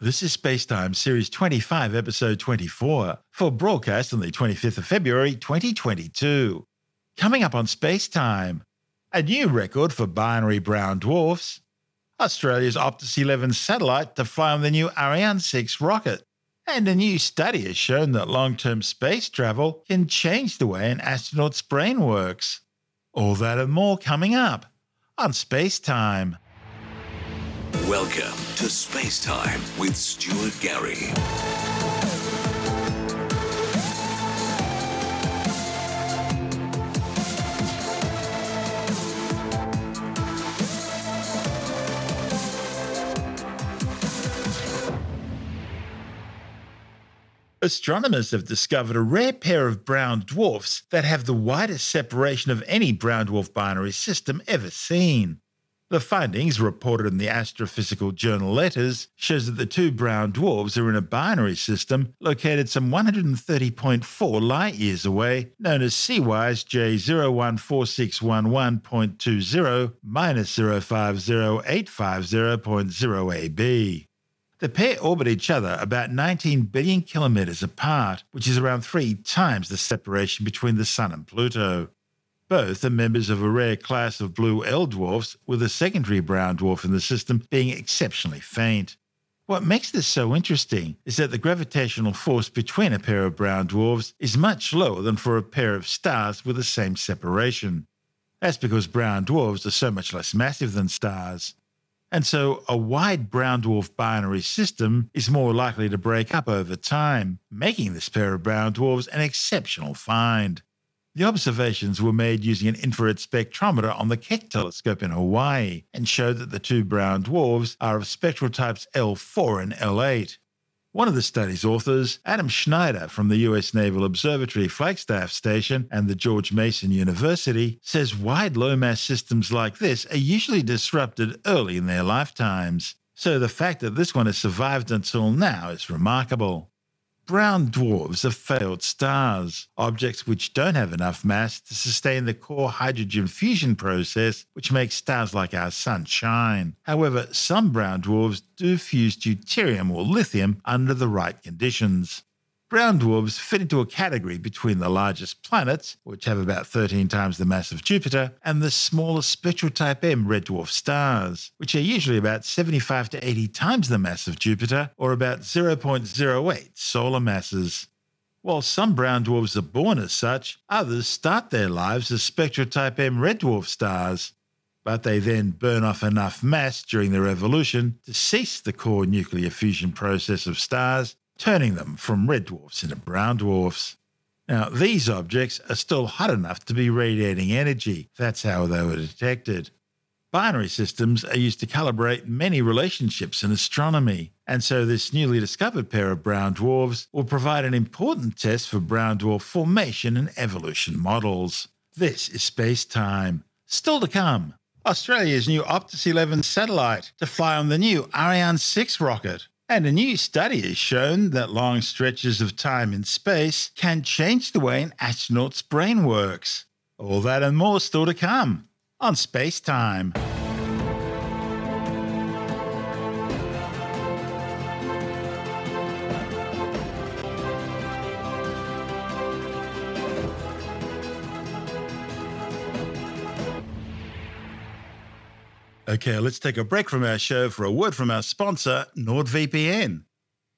This is Spacetime Series 25, Episode 24, for broadcast on the 25th of February 2022. Coming up on Spacetime, a new record for binary brown dwarfs, Australia's Optus 11 satellite to fly on the new Ariane 6 rocket, and a new study has shown that long term space travel can change the way an astronaut's brain works. All that and more coming up on Spacetime. Welcome to Space Time with Stuart Gary. Astronomers have discovered a rare pair of brown dwarfs that have the widest separation of any brown dwarf binary system ever seen. The findings, reported in the Astrophysical Journal Letters, shows that the two brown dwarfs are in a binary system located some 130.4 light years away, known as CWISE J014611.20 minus 050850.0AB. The pair orbit each other about 19 billion kilometres apart, which is around three times the separation between the Sun and Pluto. Both are members of a rare class of blue L dwarfs, with a secondary brown dwarf in the system being exceptionally faint. What makes this so interesting is that the gravitational force between a pair of brown dwarfs is much lower than for a pair of stars with the same separation. That's because brown dwarfs are so much less massive than stars. And so a wide brown dwarf binary system is more likely to break up over time, making this pair of brown dwarfs an exceptional find. The observations were made using an infrared spectrometer on the Keck telescope in Hawaii and showed that the two brown dwarfs are of spectral types L4 and L8. One of the study's authors, Adam Schneider from the US Naval Observatory Flagstaff Station and the George Mason University, says wide low mass systems like this are usually disrupted early in their lifetimes. So the fact that this one has survived until now is remarkable. Brown dwarfs are failed stars, objects which don't have enough mass to sustain the core hydrogen fusion process which makes stars like our sun shine. However, some brown dwarfs do fuse deuterium or lithium under the right conditions. Brown dwarfs fit into a category between the largest planets, which have about 13 times the mass of Jupiter, and the smaller spectral type M red dwarf stars, which are usually about 75 to 80 times the mass of Jupiter, or about 0.08 solar masses. While some brown dwarfs are born as such, others start their lives as spectral type M red dwarf stars. But they then burn off enough mass during their evolution to cease the core nuclear fusion process of stars turning them from red dwarfs into brown dwarfs. Now, these objects are still hot enough to be radiating energy. That's how they were detected. Binary systems are used to calibrate many relationships in astronomy, and so this newly discovered pair of brown dwarfs will provide an important test for brown dwarf formation and evolution models. This is space time. Still to come, Australia's new Optus 11 satellite to fly on the new Ariane 6 rocket. And a new study has shown that long stretches of time in space can change the way an astronaut's brain works. All that and more still to come on Space Time. Okay, let's take a break from our show for a word from our sponsor, NordVPN.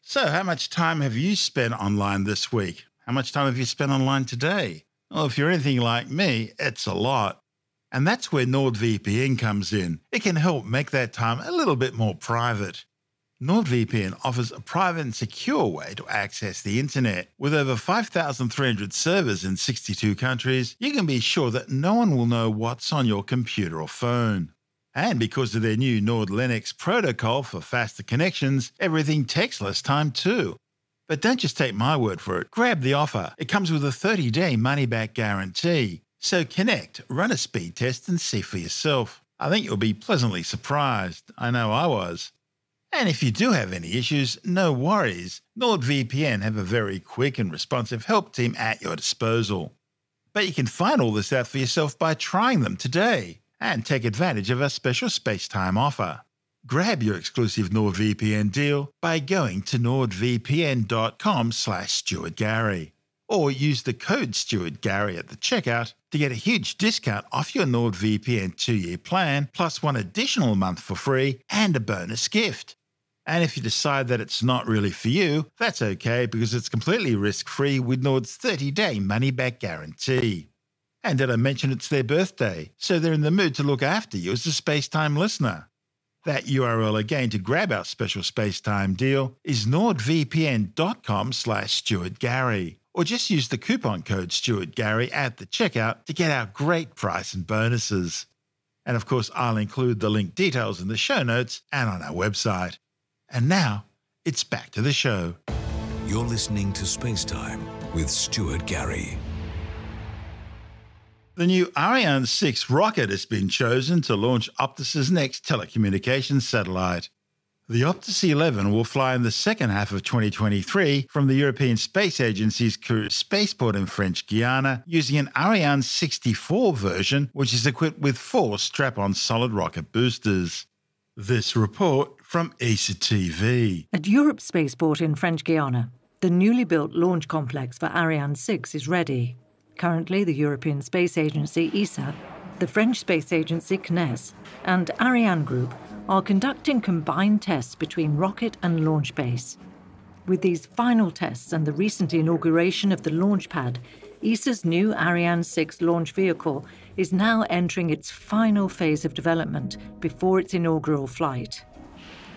So, how much time have you spent online this week? How much time have you spent online today? Well, if you're anything like me, it's a lot. And that's where NordVPN comes in. It can help make that time a little bit more private. NordVPN offers a private and secure way to access the internet. With over 5,300 servers in 62 countries, you can be sure that no one will know what's on your computer or phone. And because of their new NordLynx protocol for faster connections, everything takes less time too. But don't just take my word for it. Grab the offer. It comes with a 30 day money back guarantee. So connect, run a speed test, and see for yourself. I think you'll be pleasantly surprised. I know I was. And if you do have any issues, no worries. NordVPN have a very quick and responsive help team at your disposal. But you can find all this out for yourself by trying them today and take advantage of our special space time offer. Grab your exclusive NordVPN deal by going to nordvpn.com slash stuartgary or use the code stuartgary at the checkout to get a huge discount off your NordVPN two-year plan plus one additional month for free and a bonus gift. And if you decide that it's not really for you, that's okay because it's completely risk-free with Nord's 30-day money-back guarantee. And did I mention it's their birthday, so they're in the mood to look after you as a space-time listener. That URL again to grab our special space-time deal is nordvpn.com slash stuartgary or just use the coupon code stuartgary at the checkout to get our great price and bonuses. And of course, I'll include the link details in the show notes and on our website. And now, it's back to the show. You're listening to Space Time with Stuart Gary. The new Ariane 6 rocket has been chosen to launch Optus's next telecommunications satellite. The Optus 11 will fly in the second half of 2023 from the European Space Agency's Kourou spaceport in French Guiana using an Ariane 64 version, which is equipped with four strap on solid rocket boosters. This report from ESA TV. At Europe Spaceport in French Guiana, the newly built launch complex for Ariane 6 is ready. Currently, the European Space Agency ESA, the French Space Agency CNES, and Ariane Group are conducting combined tests between rocket and launch base. With these final tests and the recent inauguration of the launch pad, ESA's new Ariane 6 launch vehicle is now entering its final phase of development before its inaugural flight.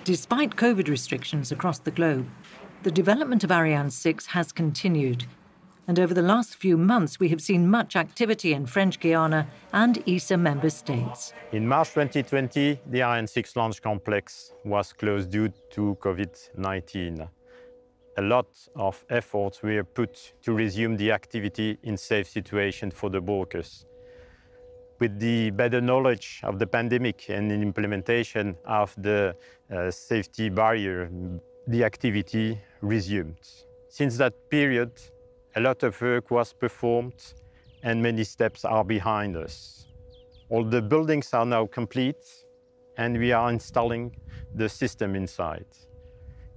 Despite COVID restrictions across the globe, the development of Ariane 6 has continued and over the last few months we have seen much activity in French Guiana and ESA member states. In March 2020, the Ariane 6 launch complex was closed due to COVID-19. A lot of efforts were put to resume the activity in safe situation for the workers. With the better knowledge of the pandemic and the implementation of the uh, safety barrier, the activity resumed. Since that period, a lot of work was performed and many steps are behind us. All the buildings are now complete and we are installing the system inside.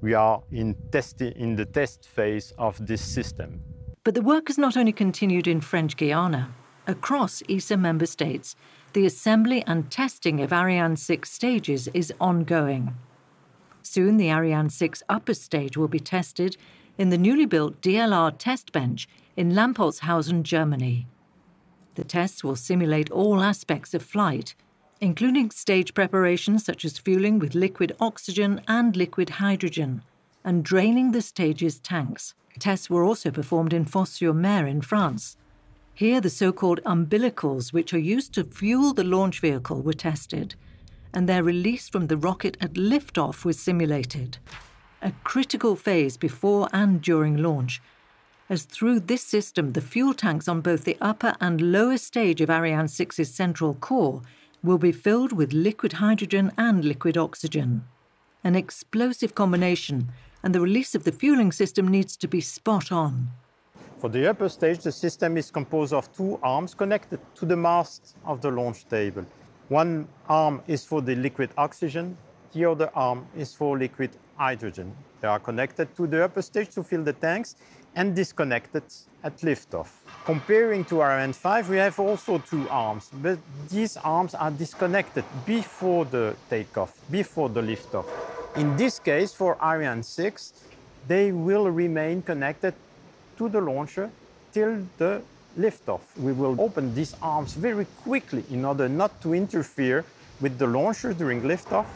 We are in, test- in the test phase of this system. But the work has not only continued in French Guiana. Across ESA member states, the assembly and testing of Ariane 6 stages is ongoing. Soon, the Ariane 6 upper stage will be tested in the newly built DLR test bench in Lampoldshausen, Germany. The tests will simulate all aspects of flight, including stage preparations such as fueling with liquid oxygen and liquid hydrogen, and draining the stage's tanks. Tests were also performed in Fos-sur-Mer in France. Here, the so called umbilicals, which are used to fuel the launch vehicle, were tested, and their release from the rocket at liftoff was simulated a critical phase before and during launch, as through this system the fuel tanks on both the upper and lower stage of Ariane 6's central core will be filled with liquid hydrogen and liquid oxygen. An explosive combination, and the release of the fueling system needs to be spot on. For the upper stage, the system is composed of two arms connected to the mast of the launch table. One arm is for the liquid oxygen, the other arm is for liquid hydrogen. They are connected to the upper stage to fill the tanks and disconnected at liftoff. Comparing to Ariane 5, we have also two arms, but these arms are disconnected before the takeoff, before the liftoff. In this case, for Ariane 6, they will remain connected to the launcher till the liftoff. We will open these arms very quickly in order not to interfere with the launcher during liftoff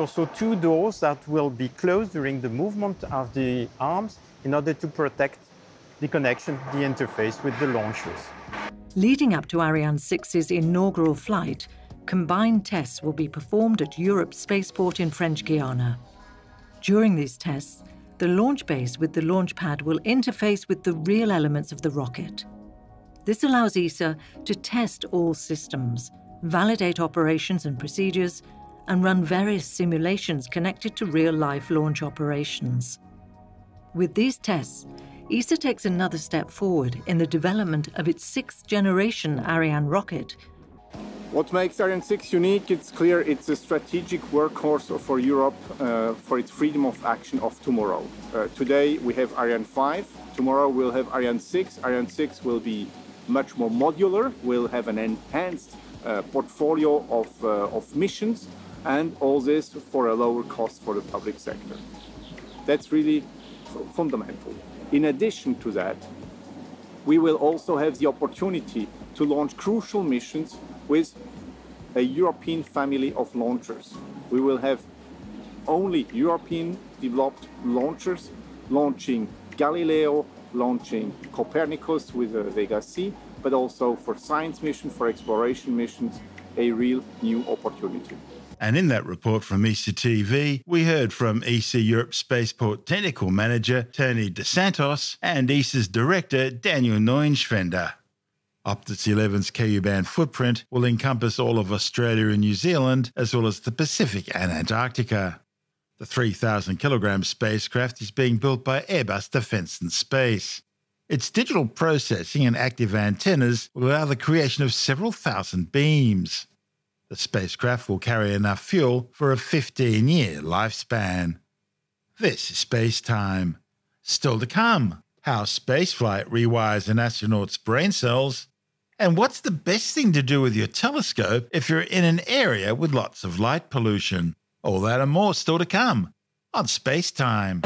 also two doors that will be closed during the movement of the arms in order to protect the connection, the interface with the launchers. Leading up to Ariane 6's inaugural flight, combined tests will be performed at Europe's Spaceport in French Guiana. During these tests, the launch base with the launch pad will interface with the real elements of the rocket. This allows ESA to test all systems, validate operations and procedures, and run various simulations connected to real life launch operations. With these tests, ESA takes another step forward in the development of its sixth generation Ariane rocket. What makes Ariane 6 unique, it's clear it's a strategic workhorse for Europe uh, for its freedom of action of tomorrow. Uh, today we have Ariane 5, tomorrow we'll have Ariane 6. Ariane 6 will be much more modular, We'll have an enhanced uh, portfolio of, uh, of missions, and all this for a lower cost for the public sector. That's really fundamental. In addition to that, we will also have the opportunity to launch crucial missions with a European family of launchers. We will have only European developed launchers launching Galileo, launching Copernicus with Vega C, but also for science missions, for exploration missions, a real new opportunity. And in that report from ESA TV, we heard from ESA Europe Spaceport Technical Manager Tony Dos Santos and ESA's Director Daniel Neuenschwander. Optus 11's Ku band footprint will encompass all of Australia and New Zealand, as well as the Pacific and Antarctica. The 3,000 kilogram spacecraft is being built by Airbus Defence and Space. Its digital processing and active antennas will allow the creation of several thousand beams. The spacecraft will carry enough fuel for a 15 year lifespan. This is space time. Still to come how spaceflight rewires an astronaut's brain cells and what's the best thing to do with your telescope if you're in an area with lots of light pollution? All that and more still to come on Space Time.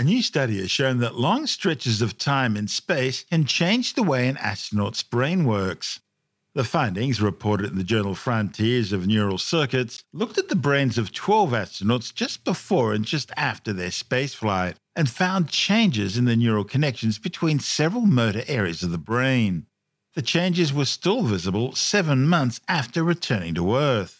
A new study has shown that long stretches of time in space can change the way an astronaut's brain works. The findings, reported in the journal Frontiers of Neural Circuits, looked at the brains of 12 astronauts just before and just after their spaceflight and found changes in the neural connections between several motor areas of the brain. The changes were still visible seven months after returning to Earth.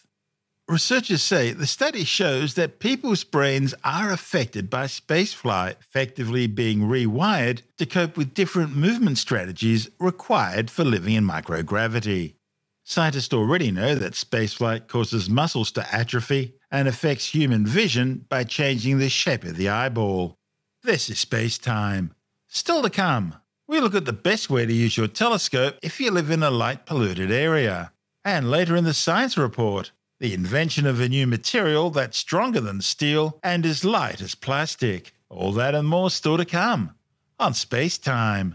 Researchers say the study shows that people's brains are affected by spaceflight, effectively being rewired to cope with different movement strategies required for living in microgravity. Scientists already know that spaceflight causes muscles to atrophy and affects human vision by changing the shape of the eyeball. This is space time. Still to come, we look at the best way to use your telescope if you live in a light polluted area. And later in the science report, the invention of a new material that's stronger than steel and as light as plastic. All that and more still to come on Space Time.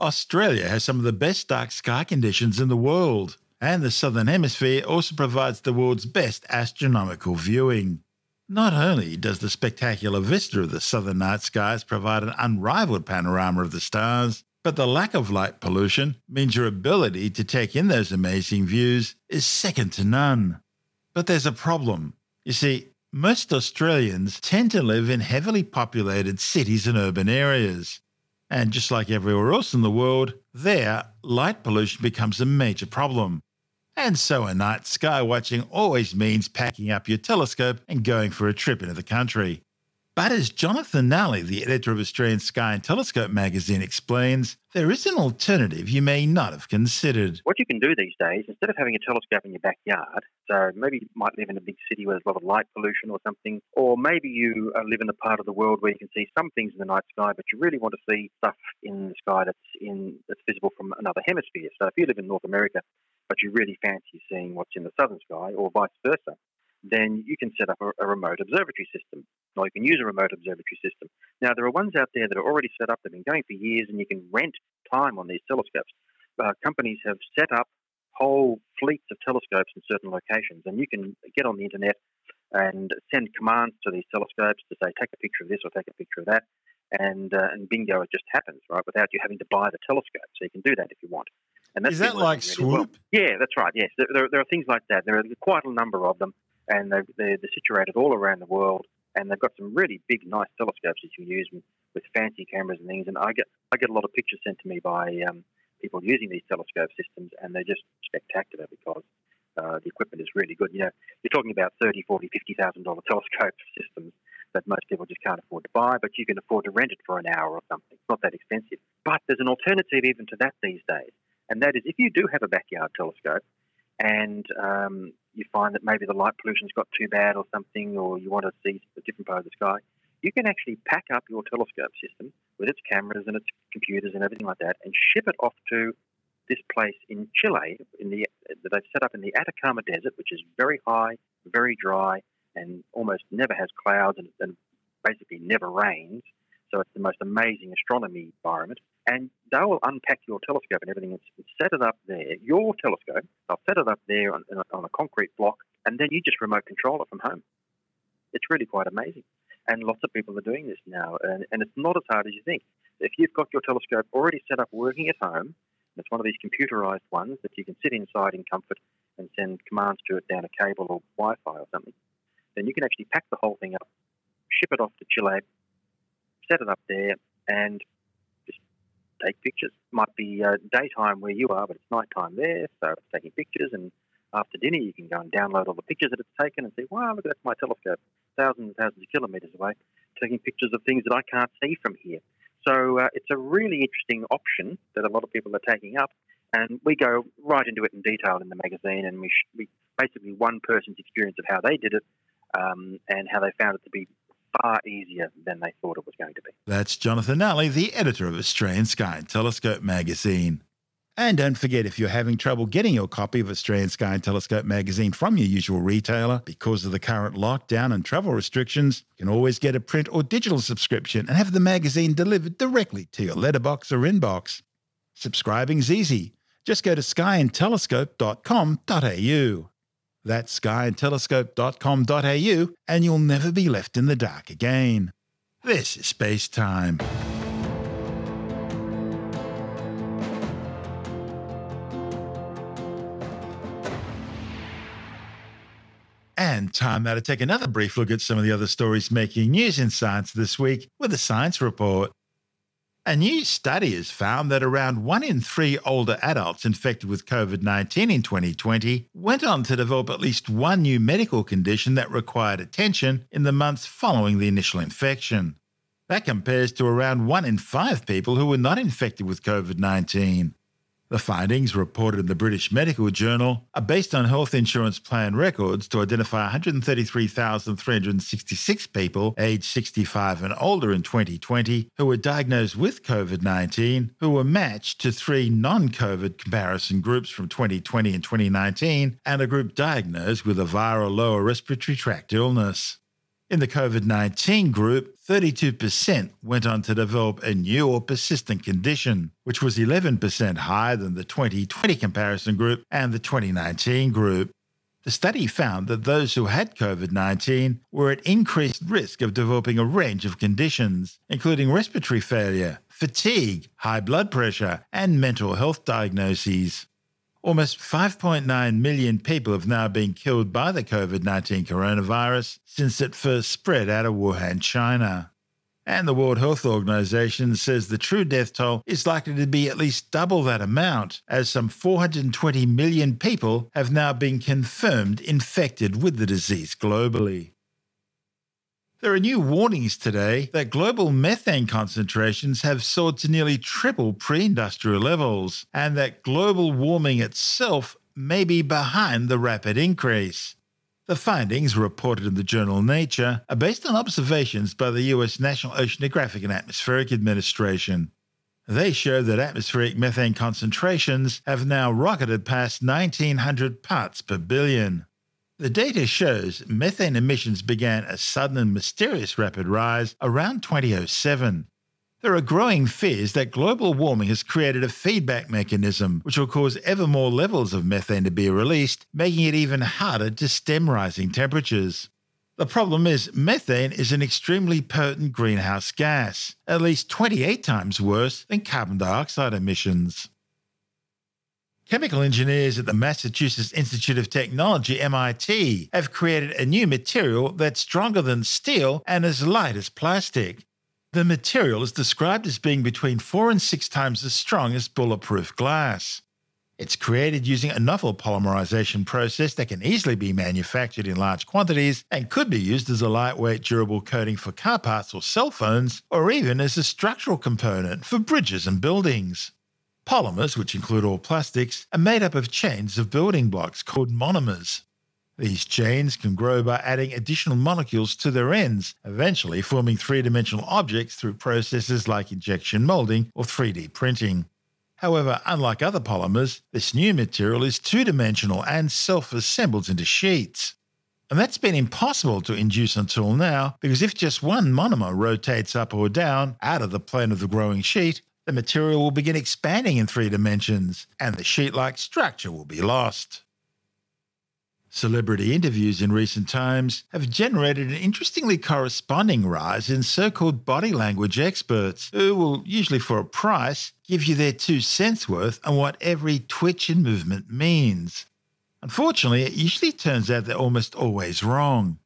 Australia has some of the best dark sky conditions in the world and the Southern Hemisphere also provides the world's best astronomical viewing. Not only does the spectacular vista of the southern night skies provide an unrivaled panorama of the stars, but the lack of light pollution means your ability to take in those amazing views is second to none. But there's a problem. You see, most Australians tend to live in heavily populated cities and urban areas. And just like everywhere else in the world, there, light pollution becomes a major problem. And so a night sky watching always means packing up your telescope and going for a trip into the country. But as Jonathan Nally, the editor of Australian Sky and Telescope magazine, explains, there is an alternative you may not have considered. What you can do these days, instead of having a telescope in your backyard, so maybe you might live in a big city where there's a lot of light pollution or something, or maybe you uh, live in a part of the world where you can see some things in the night sky, but you really want to see stuff in the sky that's in that's visible from another hemisphere. So if you live in North America, but you really fancy seeing what's in the southern sky, or vice versa, then you can set up a, a, remote observatory system, or you can use a remote observatory system. Now, there are ones out there that are already set up, they've been going for years, and you can rent time on these telescopes. Uh, companies have set up whole fleets of telescopes in certain locations, and you can get on the internet and send commands to these telescopes to say, take a picture of this or take a picture of that, and uh, and bingo, it just happens, right, without you having to buy the telescope. So you can do that if you want. And that's Is that like really Swoop? Well. Yeah, that's right. Yes, there, there, there, are things like that. There are quite a number of them, and they're, they're, they're situated all around the world. And they've got some really big, nice telescopes that you can use with fancy cameras and things. And I get I get a lot of pictures sent to me by um, people using these telescope systems, and they're just spectacular because uh, the equipment is really good. You know, you're talking about thirty, forty, fifty thousand dollar telescope systems that most people just can't afford to buy, but you can afford to rent it for an hour or something. It's not that expensive. But there's an alternative even to that these days, and that is if you do have a backyard telescope and um, you find that maybe the light pollution's got too bad or something, or you want to see a different part of the sky, you can actually pack up your telescope system with its cameras and its computers and everything like that and ship it off to this place in Chile in the, that they've set up in the Atacama Desert, which is very high, very dry, and almost never has clouds and, and basically never rains. So it's the most amazing astronomy environment. And they will unpack your telescope and everything and set it up there. Your telescope, they'll set it up there on, on a concrete block, and then you just remote control it from home. It's really quite amazing. And lots of people are doing this now, and, and it's not as hard as you think. If you've got your telescope already set up working at home, it's one of these computerized ones that you can sit inside in comfort and send commands to it down a cable or Wi-Fi or something. Then you can actually pack the whole thing up, ship it off to Chile, set it up there, and just take pictures. It Might be uh, daytime where you are, but it's nighttime there, so it's taking pictures. And after dinner, you can go and download all the pictures that it's taken and say, "Wow, look, at that's my telescope, thousands and thousands of kilometres away, taking pictures of things that I can't see from here." So uh, it's a really interesting option that a lot of people are taking up, and we go right into it in detail in the magazine, and we, sh- we basically one person's experience of how they did it um, and how they found it to be far easier than they thought it was going to be. That's Jonathan Nally, the editor of Australian Sky and Telescope magazine. And don't forget, if you're having trouble getting your copy of Australian Sky and Telescope magazine from your usual retailer because of the current lockdown and travel restrictions, you can always get a print or digital subscription and have the magazine delivered directly to your letterbox or inbox. Subscribing's easy. Just go to skyandtelescope.com.au. That's skyandtelescope.com.au, and you'll never be left in the dark again. This is Space Time. And time now to take another brief look at some of the other stories making news in science this week with a science report. A new study has found that around one in three older adults infected with COVID 19 in 2020 went on to develop at least one new medical condition that required attention in the months following the initial infection. That compares to around one in five people who were not infected with COVID 19. The findings, reported in the British Medical Journal, are based on health insurance plan records to identify 133,366 people aged 65 and older in 2020 who were diagnosed with COVID 19, who were matched to three non COVID comparison groups from 2020 and 2019, and a group diagnosed with a viral lower respiratory tract illness. In the COVID 19 group, 32% went on to develop a new or persistent condition, which was 11% higher than the 2020 comparison group and the 2019 group. The study found that those who had COVID 19 were at increased risk of developing a range of conditions, including respiratory failure, fatigue, high blood pressure, and mental health diagnoses. Almost 5.9 million people have now been killed by the COVID 19 coronavirus since it first spread out of Wuhan, China. And the World Health Organization says the true death toll is likely to be at least double that amount, as some 420 million people have now been confirmed infected with the disease globally. There are new warnings today that global methane concentrations have soared to nearly triple pre industrial levels, and that global warming itself may be behind the rapid increase. The findings, reported in the journal Nature, are based on observations by the US National Oceanographic and Atmospheric Administration. They show that atmospheric methane concentrations have now rocketed past 1900 parts per billion. The data shows methane emissions began a sudden and mysterious rapid rise around 2007. There are growing fears that global warming has created a feedback mechanism which will cause ever more levels of methane to be released, making it even harder to stem rising temperatures. The problem is, methane is an extremely potent greenhouse gas, at least 28 times worse than carbon dioxide emissions. Chemical engineers at the Massachusetts Institute of Technology, MIT, have created a new material that's stronger than steel and as light as plastic. The material is described as being between four and six times as strong as bulletproof glass. It's created using a novel polymerization process that can easily be manufactured in large quantities and could be used as a lightweight, durable coating for car parts or cell phones, or even as a structural component for bridges and buildings. Polymers, which include all plastics, are made up of chains of building blocks called monomers. These chains can grow by adding additional molecules to their ends, eventually forming three dimensional objects through processes like injection molding or 3D printing. However, unlike other polymers, this new material is two dimensional and self assembles into sheets. And that's been impossible to induce until now because if just one monomer rotates up or down out of the plane of the growing sheet, the material will begin expanding in three dimensions and the sheet like structure will be lost. Celebrity interviews in recent times have generated an interestingly corresponding rise in so called body language experts, who will, usually for a price, give you their two cents worth on what every twitch and movement means. Unfortunately, it usually turns out they're almost always wrong.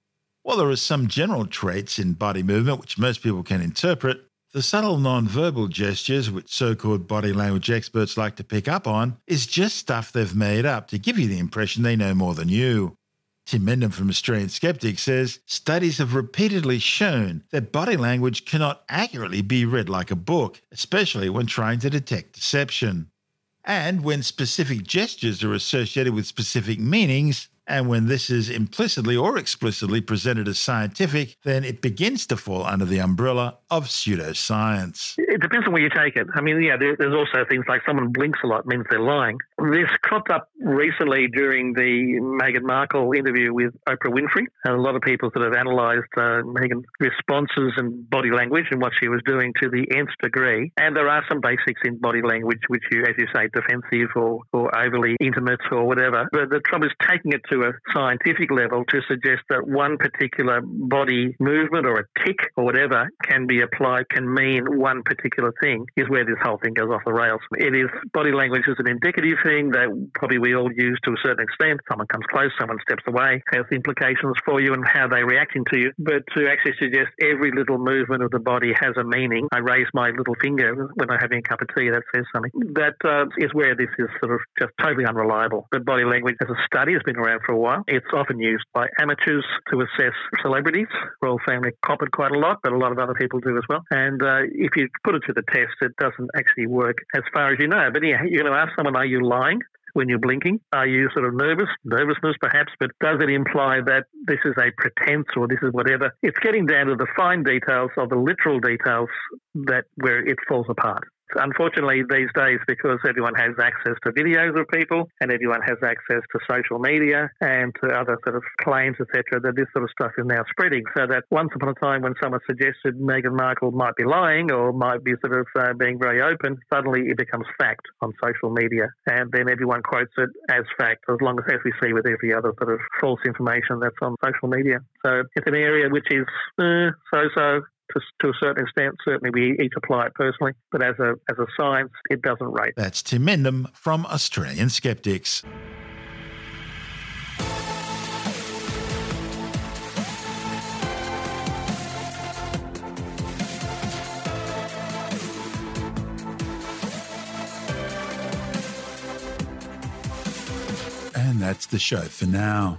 While there are some general traits in body movement which most people can interpret, the subtle non-verbal gestures, which so called body language experts like to pick up on, is just stuff they've made up to give you the impression they know more than you. Tim Mendham from Australian Skeptics says studies have repeatedly shown that body language cannot accurately be read like a book, especially when trying to detect deception. And when specific gestures are associated with specific meanings, and when this is implicitly or explicitly presented as scientific, then it begins to fall under the umbrella of pseudoscience. It depends on where you take it. I mean, yeah, there's also things like someone blinks a lot means they're lying. This cropped up recently during the Meghan Markle interview with Oprah Winfrey. And a lot of people sort of analysed uh, Meghan's responses and body language and what she was doing to the nth degree. And there are some basics in body language which you, as you say, defensive or, or overly intimate or whatever. But the trouble is taking it to a scientific level to suggest that one particular body movement or a tick or whatever can be applied, can mean one particular thing, is where this whole thing goes off the rails. It is body language is an indicative thing that probably we all use to a certain extent. Someone comes close, someone steps away, has implications for you and how they're reacting to you. But to actually suggest every little movement of the body has a meaning, I raise my little finger when I'm having a cup of tea, that says something. That uh, is where this is sort of just totally unreliable. But body language as a study has been around for a while. It's often used by amateurs to assess celebrities. Royal family cop it quite a lot, but a lot of other people do as well. And uh, if you put it to the test, it doesn't actually work as far as you know. But yeah, you're going to ask someone, are you lying? When you're blinking? Are you sort of nervous? Nervousness, perhaps, but does it imply that this is a pretense or this is whatever? It's getting down to the fine details of the literal details that where it falls apart. Unfortunately, these days, because everyone has access to videos of people and everyone has access to social media and to other sort of claims, etc., that this sort of stuff is now spreading. So that once upon a time, when someone suggested Meghan Markle might be lying or might be sort of uh, being very open, suddenly it becomes fact on social media, and then everyone quotes it as fact, as long as, as we see with every other sort of false information that's on social media. So it's an area which is uh, so-so to, to a certain extent. Certainly, we each apply it personally, but as a as a science, it doesn't rate. That's Tim Mendham from Australian Skeptics. And that's the show for now.